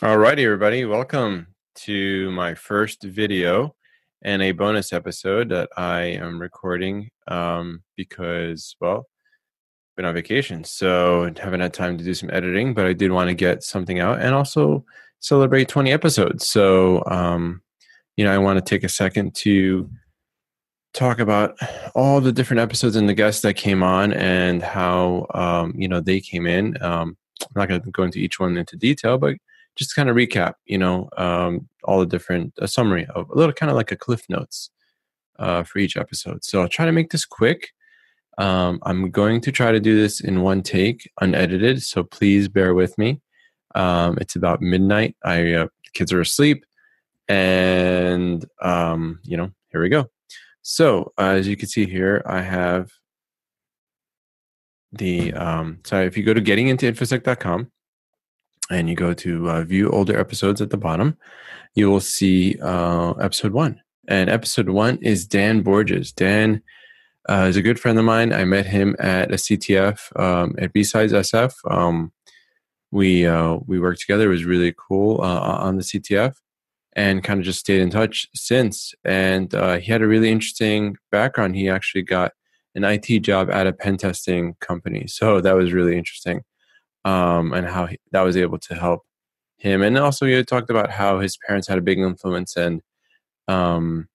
Alrighty, everybody, welcome to my first video and a bonus episode that I am recording um, because, well, been on vacation, so haven't had time to do some editing, but I did want to get something out and also celebrate 20 episodes. So, um, you know, I want to take a second to talk about all the different episodes and the guests that came on and how, um, you know, they came in. Um, I'm not going to go into each one into detail, but just kind of recap, you know, um, all the different a summary of a little kind of like a cliff notes uh, for each episode. So I'll try to make this quick. Um, I'm going to try to do this in one take, unedited. So please bear with me. Um, it's about midnight. I uh, kids are asleep, and um, you know, here we go. So uh, as you can see here, I have the um, if you go to gettingintoinfosec.com and you go to uh, view older episodes at the bottom, you will see uh, episode one. And episode one is Dan Borges. Dan uh, is a good friend of mine. I met him at a CTF um, at B-Sides SF. Um, we uh, we worked together. It was really cool uh, on the CTF, and kind of just stayed in touch since. And uh, he had a really interesting background. He actually got an IT job at a pen testing company, so that was really interesting um, and how he, that was able to help him. And also, he talked about how his parents had a big influence, and um,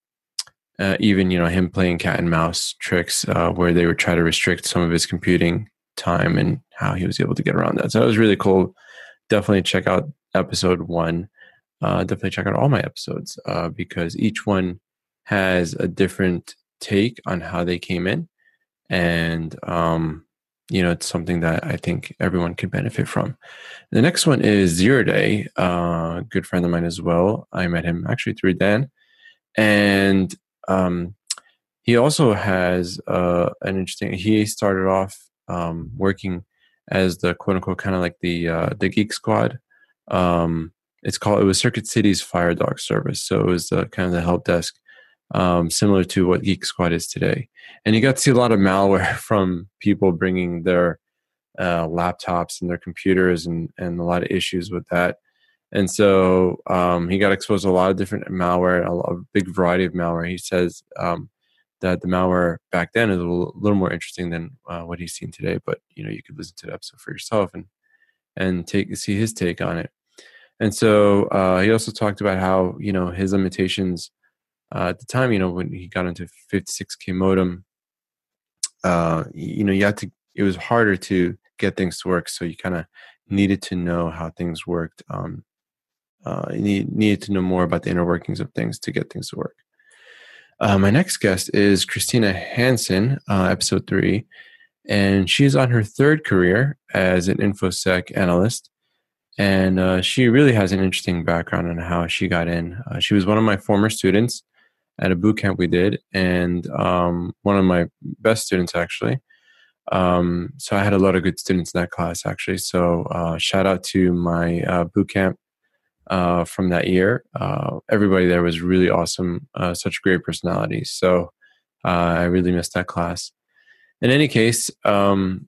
uh, even you know him playing cat and mouse tricks, uh, where they would try to restrict some of his computing time, and how he was able to get around that. So that was really cool. Definitely check out episode one. Uh, definitely check out all my episodes uh, because each one has a different take on how they came in, and um, you know, it's something that I think everyone could benefit from. The next one is Zero Day, uh, good friend of mine as well. I met him actually through Dan, and um, he also has uh, an interesting. He started off um, working as the quote unquote kind of like the uh, the Geek Squad. Um, it's called it was Circuit City's Firedog service, so it was the, kind of the help desk um, similar to what Geek Squad is today. And you got to see a lot of malware from people bringing their uh, laptops and their computers and, and a lot of issues with that. And so um, he got exposed to a lot of different malware, a, a big variety of malware. He says um, that the malware back then is a little, more interesting than uh, what he's seen today. But you know, you could listen to the episode for yourself and and take see his take on it. And so uh, he also talked about how you know his limitations uh, at the time, you know, when he got into 56k modem, uh, you know, you had to. It was harder to get things to work, so you kind of needed to know how things worked. Um, uh, you need, needed to know more about the inner workings of things to get things to work. Uh, my next guest is Christina Hanson, uh, episode three, and she's on her third career as an infosec analyst. And uh, she really has an interesting background on how she got in. Uh, she was one of my former students at a boot camp we did, and um, one of my best students actually. Um, so I had a lot of good students in that class actually. So uh, shout out to my uh, boot camp uh, from that year. Uh, everybody there was really awesome, uh, such great personalities. So uh, I really missed that class. In any case, um,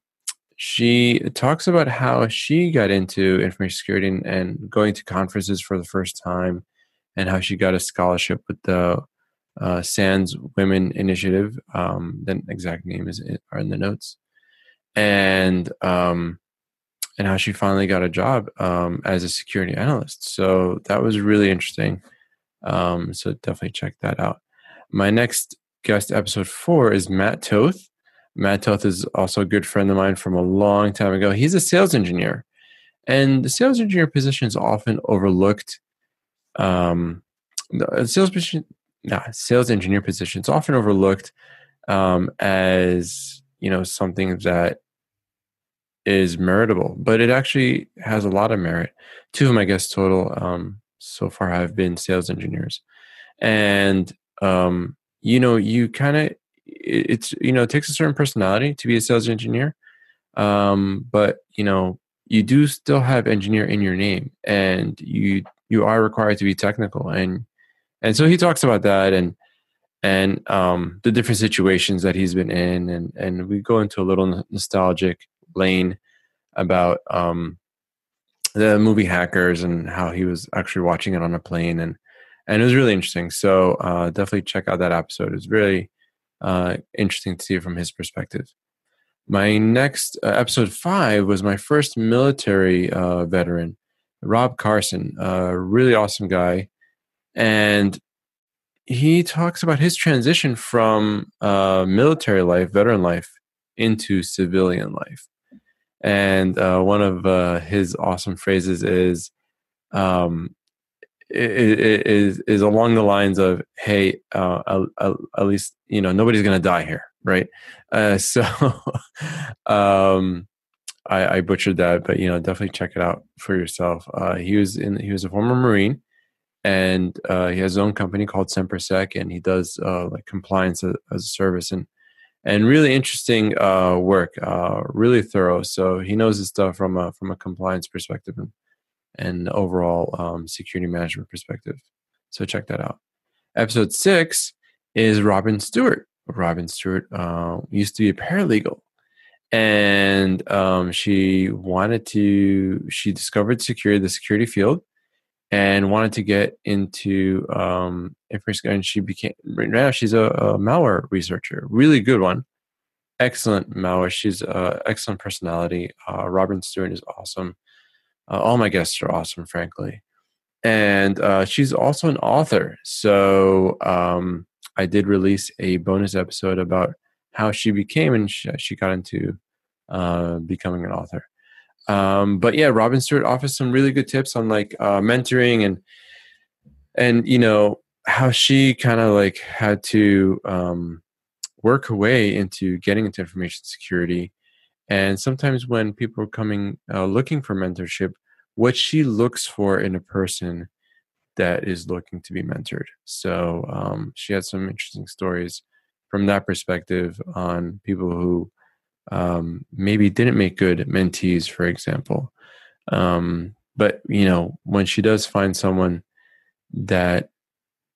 she talks about how she got into information security and, and, going to conferences for the first time, and how she got a scholarship with the uh, SANS Women Initiative. Um, the exact name is are in the notes, and um, and how she finally got a job um, as a security analyst. So that was really interesting. Um, so definitely check that out. My next guest, episode four, is Matt Toth. Matt Toth is also a good friend of mine from a long time ago. He's a sales engineer, and the sales engineer position is often overlooked. Um, the sales position yeah, sales engineer position. It's often overlooked um, as you know something that is meritable, but it actually has a lot of merit. Two of my guests total um, so far have been sales engineers, and um, you know, you kind of it's you know it takes a certain personality to be a sales engineer, um, but you know you do still have engineer in your name, and you you are required to be technical and and so he talks about that and and um, the different situations that he's been in, and and we go into a little nostalgic lane about um, the movie Hackers and how he was actually watching it on a plane and and it was really interesting. So uh, definitely check out that episode. It's really uh, interesting to see from his perspective. My next uh, episode five was my first military uh, veteran, Rob Carson, a really awesome guy, and he talks about his transition from uh, military life, veteran life, into civilian life. And uh, one of uh, his awesome phrases is, um, is is along the lines of, "Hey, uh, at least you know nobody's going to die here, right?" Uh, so, um, I, I, butchered that, but you know, definitely check it out for yourself. Uh, he was in he was a former Marine, and uh, he has his own company called SemperSec, and he does uh, like compliance as, a service and and really interesting uh, work, uh, really thorough. So he knows his stuff from a from a compliance perspective and and overall um, security management perspective. So check that out. Episode six is Robin Stuart. Robin Stuart uh, used to be a paralegal and um, she wanted to she discovered security the security field and wanted to get into um, information. And she became right now she's a, a, malware researcher, really good one, excellent malware. She's uh, excellent personality. Uh, Robin Stuart is awesome. Uh, all my guests are awesome, frankly, and uh, she's also an author. So um, I did release a bonus episode about how she became and she, she got into uh, becoming an author. Um, but yeah, Robin Stuart offers some really good tips on like uh, mentoring and and you know how she kind of like had to um, work her way into getting into information security. And sometimes when people are coming uh, looking for mentorship, what she looks for in a person that is looking to be mentored. So um, she had some interesting stories from that perspective on people who um, maybe didn't make good mentees, for example. Um, but you know, when she does find someone that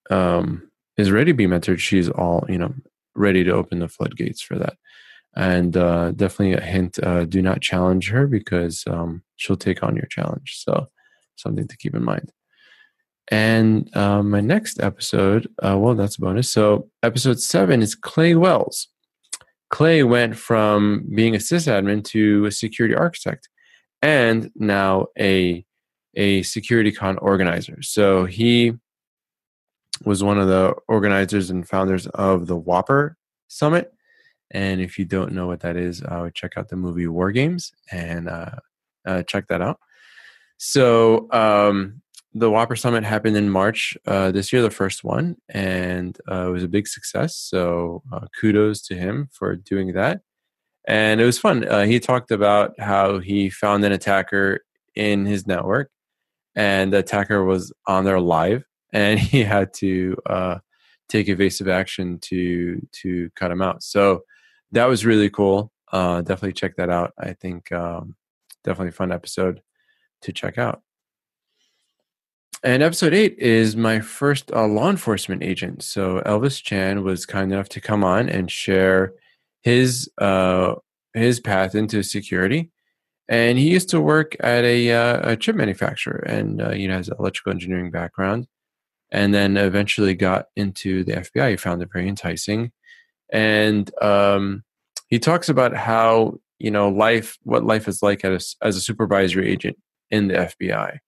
um, is ready to be mentored, she's all you know ready to open the floodgates for that. And uh, definitely a hint: uh, do not challenge her because um, she'll take on your challenge. So something to keep in mind. And uh, my next episode, uh, well, that's a bonus. So episode seven is Clay Wells. Clay went from being a sysadmin to a security architect and now a a security con organizer. So he was one of the organizers and founders of the WOPR Summit. And if you don't know what that is, I would check out the movie War Games and uh, uh, check that out. So um, the WOPR Summit happened in March uh, this year, the first one, and uh, it was a big success. So uh, kudos to him for doing that. And it was fun. Uh, he talked about how he found an attacker in his network, and the attacker was on there live, and he had to uh, take evasive action to to cut him out. So that was really cool. Uh, definitely check that out. I think um, definitely a fun episode to check out. And episode eight is my first uh, law enforcement agent. So Elvis Chan was kind enough to come on and share his uh, his path into security. And he used to work at a, uh, a chip manufacturer, and uh, you know has an electrical engineering background. And then eventually got into the FBI. He found it very enticing, and um, he talks about how you know life, what life is like as as a supervisory agent in the FBI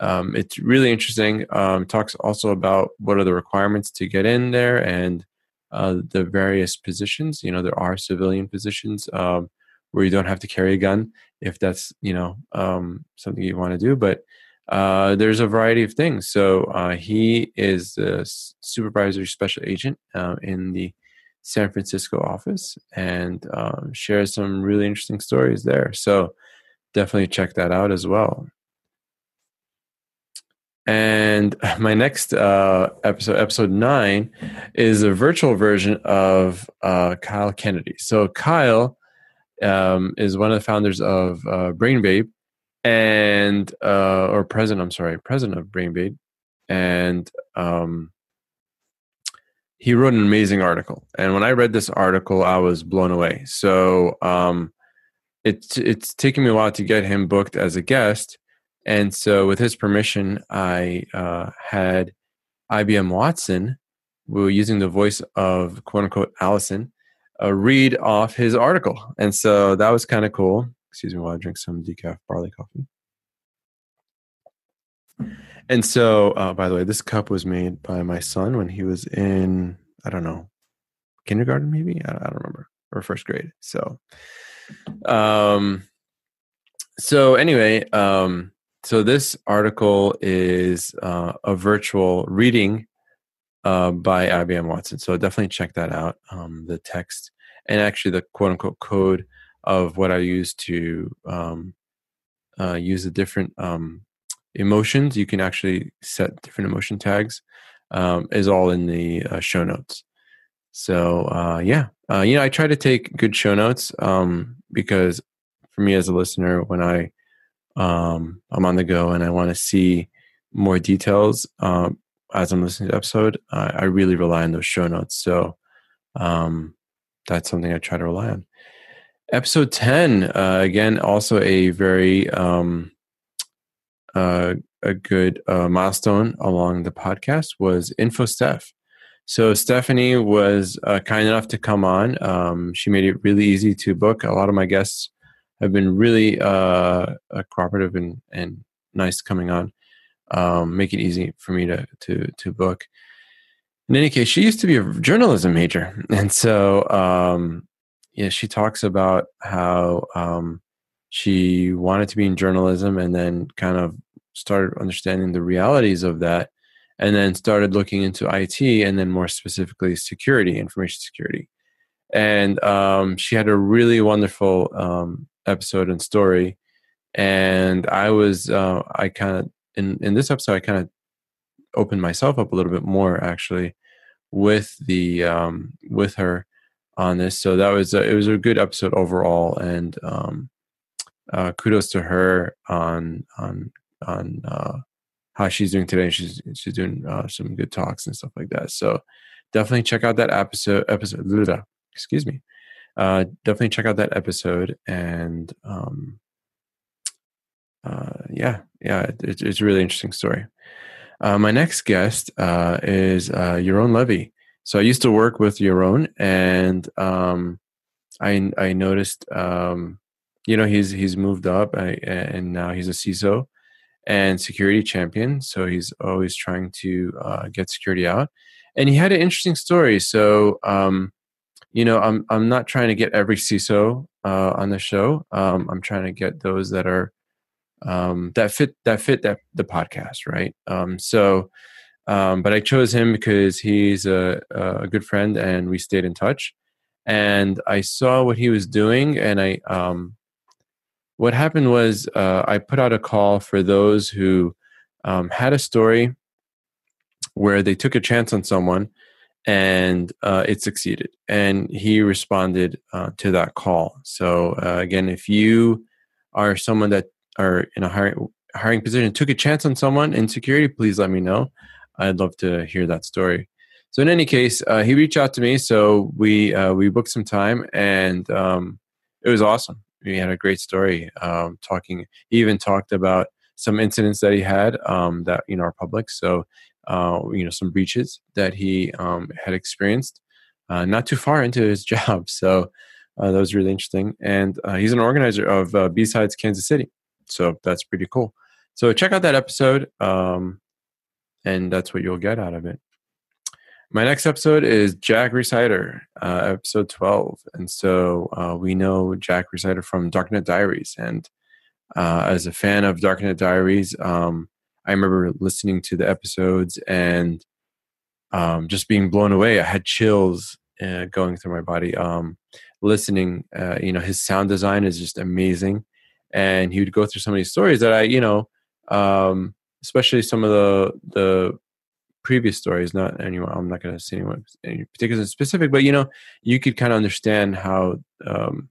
um, it's really interesting. Um, talks also about what are the requirements to get in there and uh, the various positions. You know, there are civilian positions um, where you don't have to carry a gun if that's you know um, something you want to do, but uh, there's a variety of things. So uh, he is the supervisory special agent uh, in the San Francisco office and um, shares some really interesting stories there. So definitely check that out as well. And my next uh, episode, episode nine, is a virtual version of uh, Kyle Kennedy. So Kyle um, is one of the founders of uh, BrainBabe, and uh, or president. I'm sorry, president of BrainBabe, and um, he wrote an amazing article. And when I read this article, I was blown away. So um, it's it's taken me a while to get him booked as a guest And so, with his permission, I uh, had IBM Watson, we were using the voice of quote unquote Allison, uh, read off his article. And so that was kind of cool. Excuse me while I drink some decaf barley coffee. And so, uh, by the way, this cup was made by my son when he was in, I don't know, kindergarten maybe? I, I don't remember, or first grade. So, um, so anyway, um, so this article is uh, a virtual reading uh, by IBM Watson. So definitely check that out. Um, the text and actually the quote unquote code of what I use to um, uh, use the different um, emotions. You can actually set different emotion tags. Um, is all in the uh, show notes. So uh, yeah, uh, you know, I try to take good show notes um, because for me as a listener, when I um, I'm on the go and I want to see more details um, as I'm listening to the episode, I, I really rely on those show notes. So um, that's something I try to rely on. Episode 10, uh, again, also a very um, uh, a good uh, milestone along the podcast was Info Steph. So Stephanie was uh, kind enough to come on. Um, she made it really easy to book. A lot of my guests have been really uh, cooperative and, and nice coming on. Um, make it easy for me to to to book. In any case, she used to be a journalism major, and so um, yeah, she talks about how um, she wanted to be in journalism and then kind of started understanding the realities of that and then started looking into IT and then more specifically security, information security. And um, she had a really wonderful um, episode and story. And I was, uh, I kind of, in, in this episode, I kind of opened myself up a little bit more actually with the, um, with her on this. So that was, a, it was a good episode overall. And um, uh, kudos to her on, on, on, uh, how she's doing today. She's she's doing uh, some good talks and stuff like that. So definitely check out that episode. Episode, excuse me. Uh, definitely check out that episode and um, uh, yeah, yeah, it, it's a really interesting story. Uh, my next guest uh, is uh, Yaron Levi. So I used to work with Yaron, and um, I I noticed, um, you know, he's he's moved up, I, and now he's a CISO and security champion. So he's always trying to uh, get security out. And he had an interesting story. So, um, you know, I'm I'm not trying to get every CISO uh, on the show. Um, I'm trying to get those that are um, that fit that fit that the podcast, right? Um, so, um, but I chose him because he's a, a good friend, and we stayed in touch. And I saw what he was doing, and I um, what happened was uh, I put out a call for those who um, had a story where they took a chance on someone and uh, it succeeded. And he responded uh, to that call. So, uh, again, if you are someone that are in a hiring, hiring position, took a chance on someone in security, please let me know. I'd love to hear that story. So, in any case, uh, he reached out to me. So, we, uh, we booked some time and um, it was awesome he had a great story um, talking. He even talked about some incidents that he had um, that you know are public. So uh, you know some breaches that he um, had experienced uh, not too far into his job. So uh, that was really interesting. And uh, he's an organizer of uh, B-Sides Kansas City. So that's pretty cool. So check out that episode, um, and that's what you'll get out of it. My next episode is Jack Rhysider, uh, episode 12. And so we know Jack Rhysider from Darknet Diaries. And as a fan of Darknet Diaries, um, I remember listening to the episodes and um, just being blown away. I had chills uh, going through my body. Um, listening, uh, you know, his sound design is just amazing. And he would go through some of these stories that I, you know, um, especially some of the the previous stories, not anyone. I'm not going to say anyone any particular specific, but you know, you could kind of understand how um,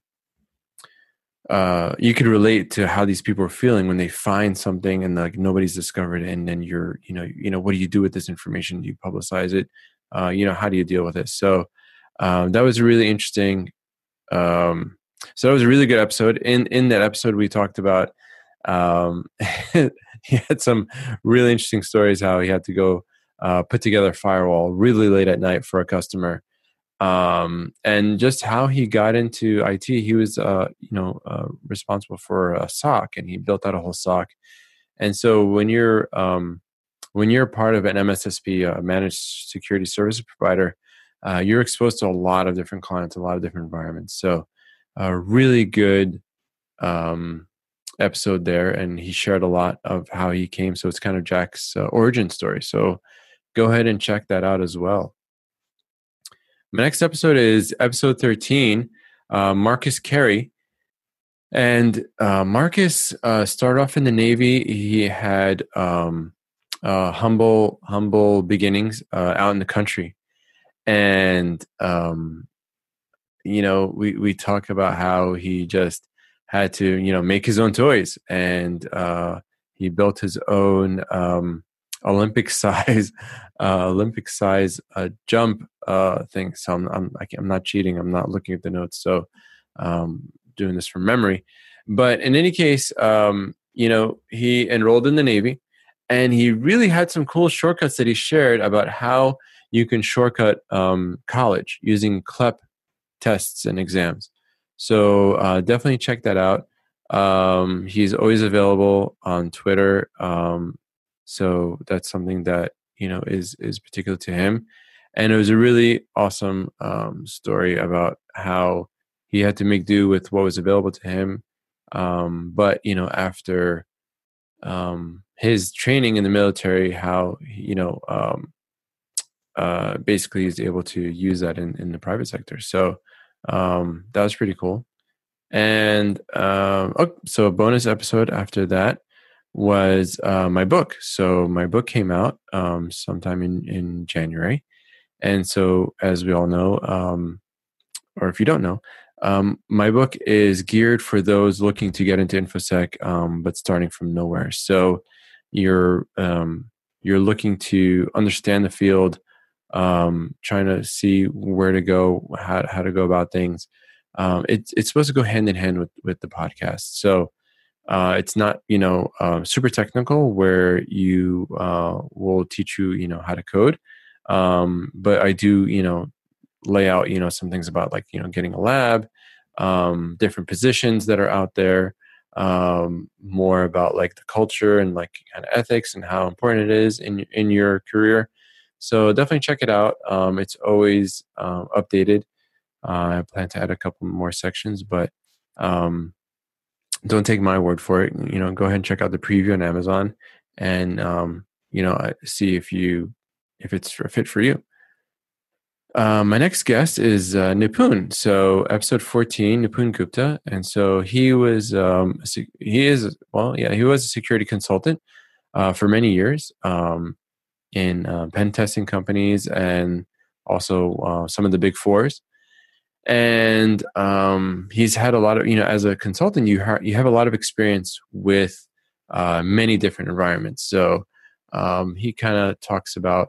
uh, you could relate to how these people are feeling when they find something and like nobody's discovered, it, and then you're, you know, you know, what do you do with this information? Do you publicize it? Uh, you know, how do you deal with it? So um, that was really interesting. Um, so that was a really good episode. In in that episode, we talked about um, he had some really interesting stories how he had to go uh, put together a firewall really late at night for a customer um, and just how he got into IT. He was, uh, you know, uh, responsible for a SOC, and he built out a whole SOC. And so when you're um, when you're part of an MSSP, a managed security service provider, uh, you're exposed to a lot of different clients, a lot of different environments. So, a really good um, episode there, and he shared a lot of how he came. So it's kind of Jack's uh, origin story. So go ahead and check that out as well. My next episode is episode 13, uh, Marcus Carey. And uh, Marcus uh, started off in the Navy. He had um, uh, humble, humble beginnings uh, out in the country, and um, you know, we we talk about how he just had to, you know, make his own toys, and uh, he built his own um, Olympic size, Olympic size jump thing. So I'm I'm, I'm not cheating. I'm not looking at the notes. So um, doing this from memory. But in any case, um, you know, he enrolled in the Navy and he really had some cool shortcuts that he shared about how you can shortcut um, college using CLEP tests and exams. So uh, definitely check that out. Um, he's always available on Twitter. Um, so that's something that you know is is particular to him. And it was a really awesome um, story about how he had to make do with what was available to him. Um, but you know, after um, his training in the military, how you know um, uh, basically he's able to use that in, in the private sector. So um, that was pretty cool. And um, oh, so a bonus episode after that was uh, my book. So my book came out um, sometime in in January, and so as we all know, um, or if you don't know, um, my book is geared for those looking to get into infosec, um, but starting from nowhere. So you're um, you're looking to understand the field, um, trying to see where to go, how how to go about things. It's it's supposed to go hand in hand with with the podcast. So uh, it's not you know uh, super technical where you uh, will teach you you know how to code, um, but I do you know lay out you know some things about like you know getting a lab um, different positions that are out there um, more about like the culture and like kind of ethics and how important it is in in your career. So definitely check it out. Um, it's always um, updated. Uh, i plan to add a couple more sections but um, don't take my word for it you know go ahead and check out the preview on amazon and um, you know see if you if it's a fit for you uh, my next guest is uh, Nipun. So episode 14, Nipun Gupta. And so he was, um, he is, well, yeah, he was a security consultant uh, for many years um, in uh, pen testing companies and also uh, some of the big fours. And um, he's had a lot of, you know, as a consultant, you, ha- you have a lot of experience with uh, many different environments. So um, he kind of talks about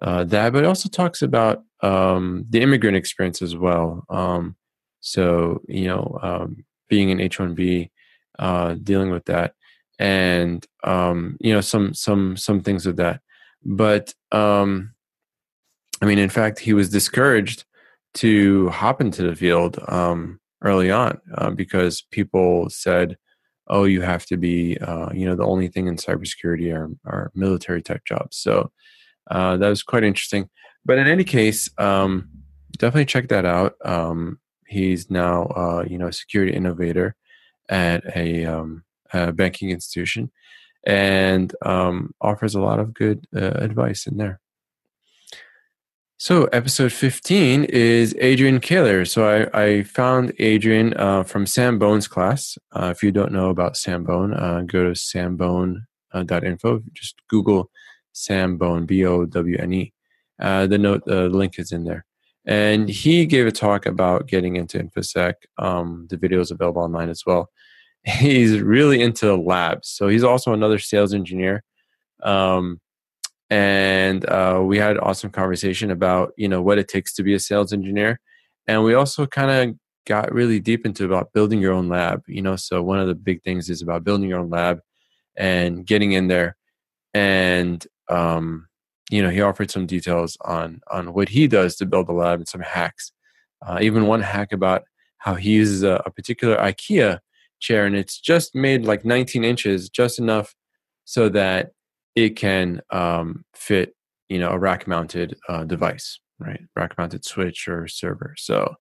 uh, that, but also talks about um, the immigrant experience as well. Um, so you know, um, being an H one B, uh, dealing with that, and um, you know some some some things with that. But um, I mean, in fact, he was discouraged to hop into the field um, early on uh, because people said, "Oh, you have to be, uh, you know, the only thing in cybersecurity are, are military type jobs." So uh, that was quite interesting. But in any case, um, definitely check that out. Um, he's now, uh, you know, a security innovator at a, um, a banking institution and um, offers a lot of good uh, advice in there. So, episode 15 is Adrian Kaylor. So, I, I found Adrian uh, from Sam Bowne's class. Uh, if you don't know about Sam Bowne, uh, go to sambone.info. Just Google Sam Bowne, B O W N E. Uh, the note, the link is in there. And he gave a talk about getting into InfoSec. Um, the video is available online as well. He's really into labs. So he's also another sales engineer. Um, and uh, we had an awesome conversation about, you know, what it takes to be a sales engineer. And we also kind of got really deep into about building your own lab. You know, so one of the big things is about building your own lab and getting in there. And um, you know, he offered some details on on what he does to build a lab and some hacks. Uh, even one hack about how he uses a, a particular IKEA chair, and it's just made like 19 inches, just enough so that it can um, fit, you know, a rack-mounted uh, device, right? Rack-mounted switch or server. So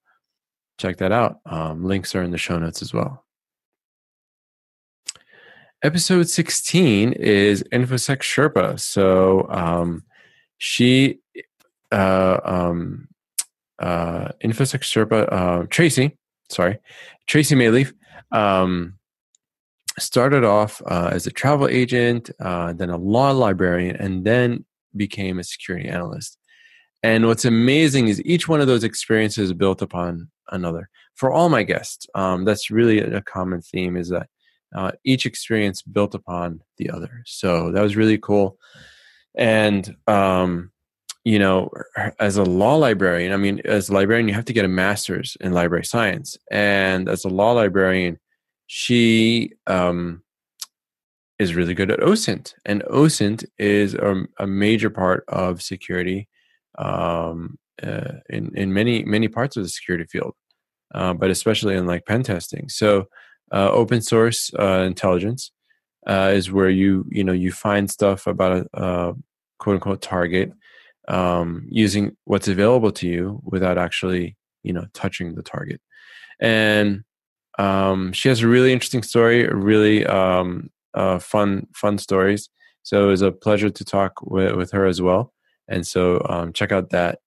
check that out. Um, links are in the show notes as well. Episode 16 is InfoSec Sherpa. So um, she, uh, um, uh, InfoSec Sherpa, uh, Tracy, sorry, Tracy Maleeff, um, started off uh, as a travel agent, uh, then a law librarian, and then became a security analyst. And what's amazing is each one of those experiences built upon another. For all my guests, um, that's really a common theme is that uh, each experience built upon the other. So that was really cool. And, um, you know, as a law librarian, I mean, as a librarian, you have to get a master's in library science. And as a law librarian, she um, is really good at OSINT. And OSINT is a, a major part of security um, uh, in, in many, many parts of the security field, uh, but especially in like pen testing. So, uh, open source uh, intelligence uh, is where you you know you find stuff about a, a quote unquote target um, using what's available to you without actually you know touching the target. And um, she has a really interesting story, really um, uh, fun fun stories. So it was a pleasure to talk with, with her as well. And so um, check out that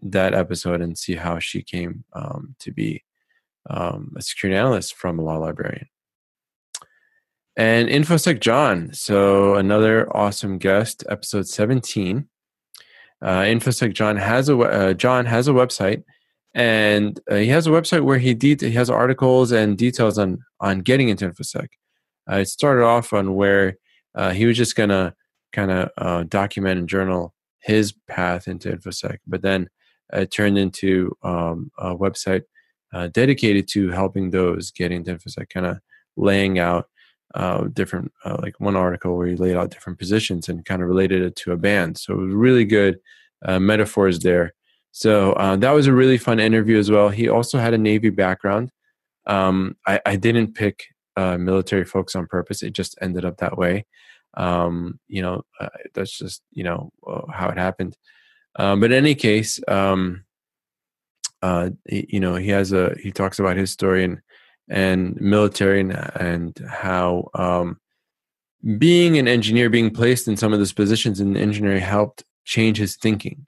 that episode and see how she came um, to be um, a security analyst from a law librarian. And InfoSec Jon, so another awesome guest, episode 17. Uh, InfoSec Jon has a uh, Jon has a website, and uh, he has a website where he de- he has articles and details on on getting into InfoSec. Uh, it started off on where uh, he was just gonna kind of uh, document and journal his path into InfoSec, but then it turned into um, a website uh, dedicated to helping those getting into InfoSec, kind of laying out uh, different, like one article where he laid out different positions and kind of related it to a band. So it was really good metaphors there. So uh, that was a really fun interview as well. He also had a Navy background. Um, I, I, didn't pick uh, military folks on purpose. It just ended up that way. Um, you know, that's just, you know, how it happened. Um, but in any case, um, uh, you know, he has a he talks about his story and and military and, and how um, being an engineer, being placed in some of those positions in engineering helped change his thinking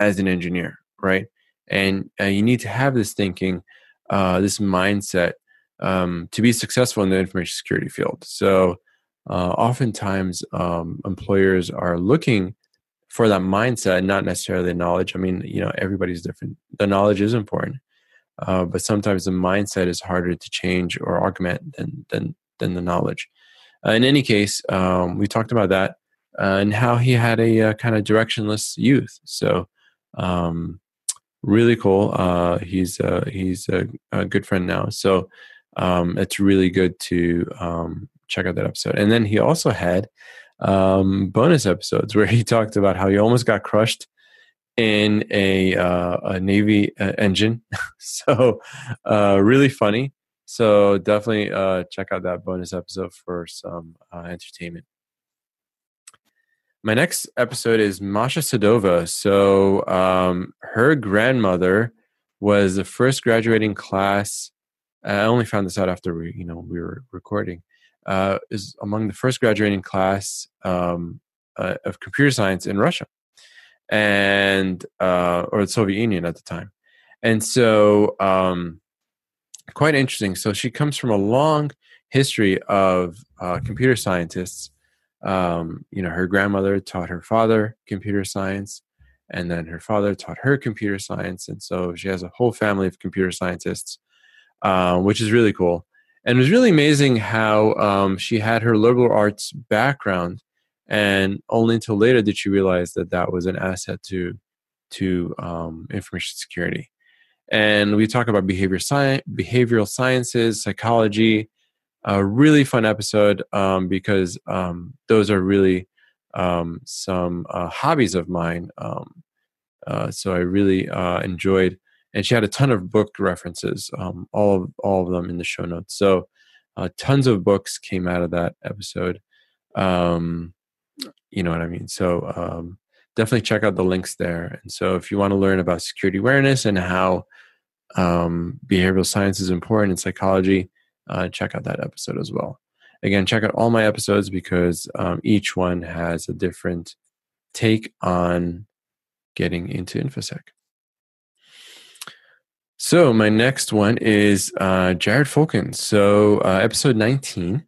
as an engineer, right? And uh, you need to have this thinking, uh, this mindset um, to be successful in the information security field. So, uh, oftentimes, um, employers are looking for that mindset, not necessarily the knowledge. I mean, you know, everybody's different. The knowledge is important, uh, but sometimes the mindset is harder to change or augment than than than the knowledge. Uh, in any case, um, we talked about that uh, and how he had a uh, kind of directionless youth. So, um, really cool. Uh, he's uh, he's a, a, good friend now. So, um, it's really good to um, check out that episode. And then he also had um, bonus episodes where he talked about how he almost got crushed in a, uh, a Navy uh, engine. so, uh, really funny. So, definitely uh, check out that bonus episode for some uh, entertainment. My next episode is Masha Sedova. So, um, her grandmother was the first graduating class. I only found this out after we, you know, we were recording uh, is among the first graduating class um, uh, of computer science in Russia, and uh, or the Soviet Union at the time, and so um, quite interesting. So she comes from a long history of uh, computer scientists. Um, you know, her grandmother taught her father computer science, and then her father taught her computer science, and so she has a whole family of computer scientists, uh, which is really cool and it was really amazing how um, she had her liberal arts background and only until later did she realize that that was an asset to to um, information security and we talk about behavior science, behavioral sciences, psychology. A really fun episode um, because um, those are really um, some uh, hobbies of mine. Um, uh, so I really uh, enjoyed, and she had a ton of book references, um, all of all of them in the show notes. So uh, tons of books came out of that episode. Um, you know what I mean? So definitely check out the links there. And so if you want to learn about security awareness and how behavioral science is important in psychology, uh, check out that episode as well. Again, check out all my episodes because um, each one has a different take on getting into InfoSec. So my next one is uh, Jared Fulkin. So uh, episode 19.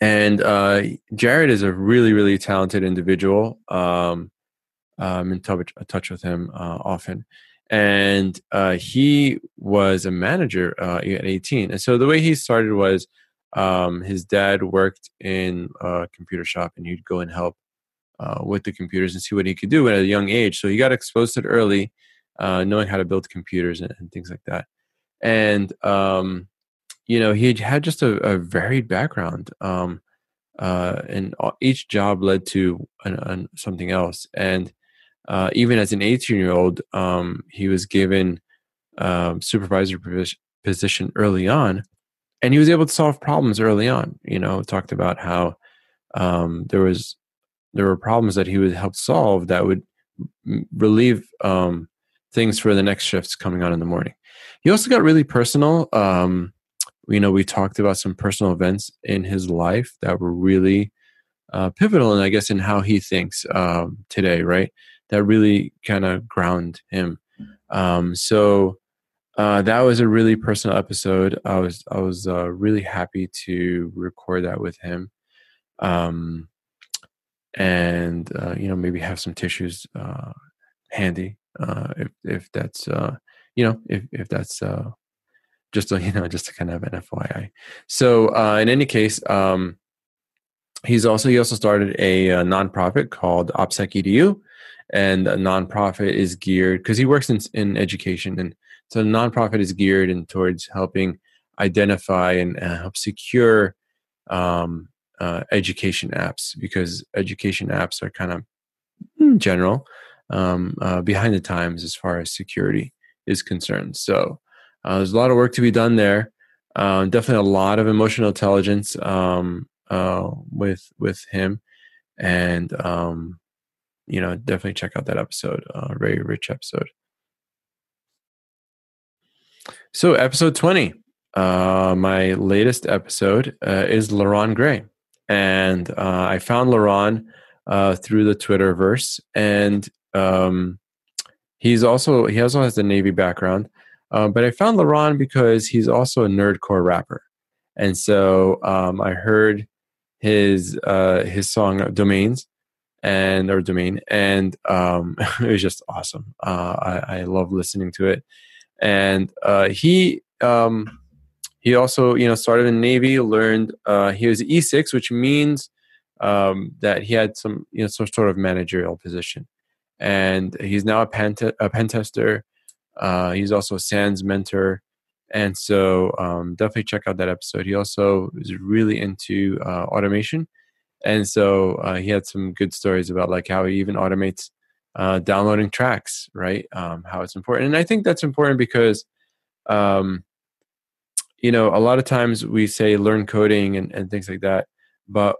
And uh, Jared is a really, really talented individual. Um, I'm in touch, touch with him uh, often. And uh, he was a manager uh, at 18. And so the way he started was um, his dad worked in a computer shop and he'd go and help uh, with the computers and see what he could do at a young age. So he got exposed to it early, uh, knowing how to build computers and, and things like that. And um, you know, he had just a, a varied background, um, uh, and each job led to an, an, something else. And uh, even as an 18 year old, um, he was given um, supervisor position early on, and he was able to solve problems early on. You know, talked about how um, there was there were problems that he would help solve that would relieve um, things for the next shifts coming on in the morning. He also got really personal. Um, you know, we talked about some personal events in his life that were really uh, pivotal, and I guess in how he thinks um, today, right? That really kind of ground him. Um, so uh, that was a really personal episode. I was I was uh, really happy to record that with him. Um, and uh, you know maybe have some tissues uh, handy uh, if if that's uh, you know if if that's just a, you know just to kind of an FYI. So in any case, um, he's also he also started a, a nonprofit called OPSEC EDU, and a nonprofit is geared because he works in in education, and so the nonprofit is geared and towards helping identify and uh, help secure um, uh, education apps because education apps are kind of hmm, general um, uh, behind the times as far as security is concerned. So uh, there's a lot of work to be done there. Um, definitely a lot of emotional intelligence um, uh, with with him, and um, you know definitely check out that episode. Uh, very rich episode. So episode twenty. Uh, my latest episode uh, is Leron Gray and uh, I found Leron uh, through the Twitterverse, and um, he's also he also has the Navy background. Uh, but I found Leron because he's also a nerdcore rapper, and so um, I heard his uh, his song "Domains" and our "Domain," and um, it was just awesome. Uh, I, I love listening to it, and uh, he um, he also, you know, started in Navy. Learned uh, he was E6, which means um, that he had some, you know, some sort of managerial position. And he's now a pen, te- a pen tester. Uh, he's also a SANS mentor, and so um, definitely check out that episode. He also is really into uh, automation, and so uh, he had some good stories about like how he even automates uh, downloading tracks, right? Um, how it's important, and I think that's important because um, you know, a lot of times we say learn coding and, and things like that, but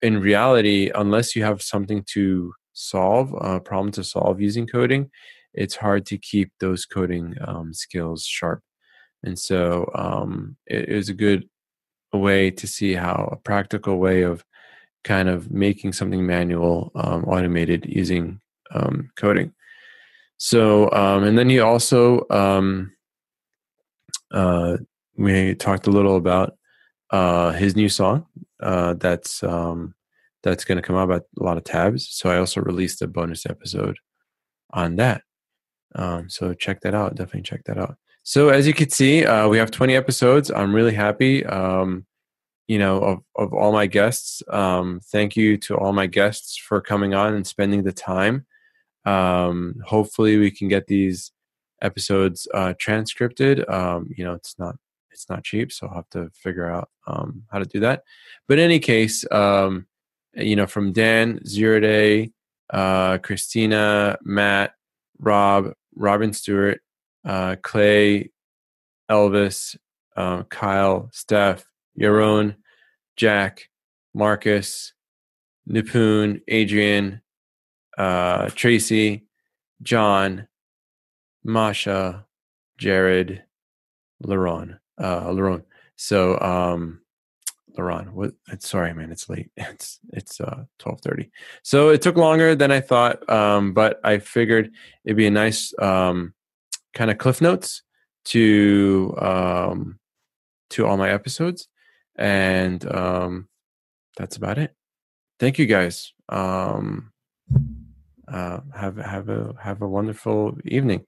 in reality, unless you have something to solve, a problem to solve using coding, it's hard to keep those coding um, skills sharp. And so um, it is a good way to see how a practical way of kind of making something manual um, automated using um, coding. So, um, and then he also um, uh, we talked a little about uh, his new song uh, that's um, that's going to come out about a lot of tabs. So I also released a bonus episode on that. So check that out. Definitely check that out. So as you can see, uh, we have 20 episodes. I'm really happy. Um, you know, of, of all my guests. Um, thank you to all my guests for coming on and spending the time. Um, hopefully, we can get these episodes uh, transcripted. Um, you know, it's not it's not cheap, so I'll have to figure out um, how to do that. But in any case, um, you know, from Dan, Zero Day, uh, Christina, Matt, Rob, Robin Stuart, uh, Clay, Elvis, uh, Kyle, Steph, Yaron, Jack, Marcus, Nipun, Adrian, uh, Tracy, Jon, Masha, Jared, Leron, uh, Leron. So, um, Leron, what? Sorry, man, it's late. It's it's uh twelve thirty. So it took longer than I thought, um, but I figured it'd be a nice um kind of cliff notes to um to all my episodes, and um that's about it. Thank you guys. Um, uh, have have a have a wonderful evening.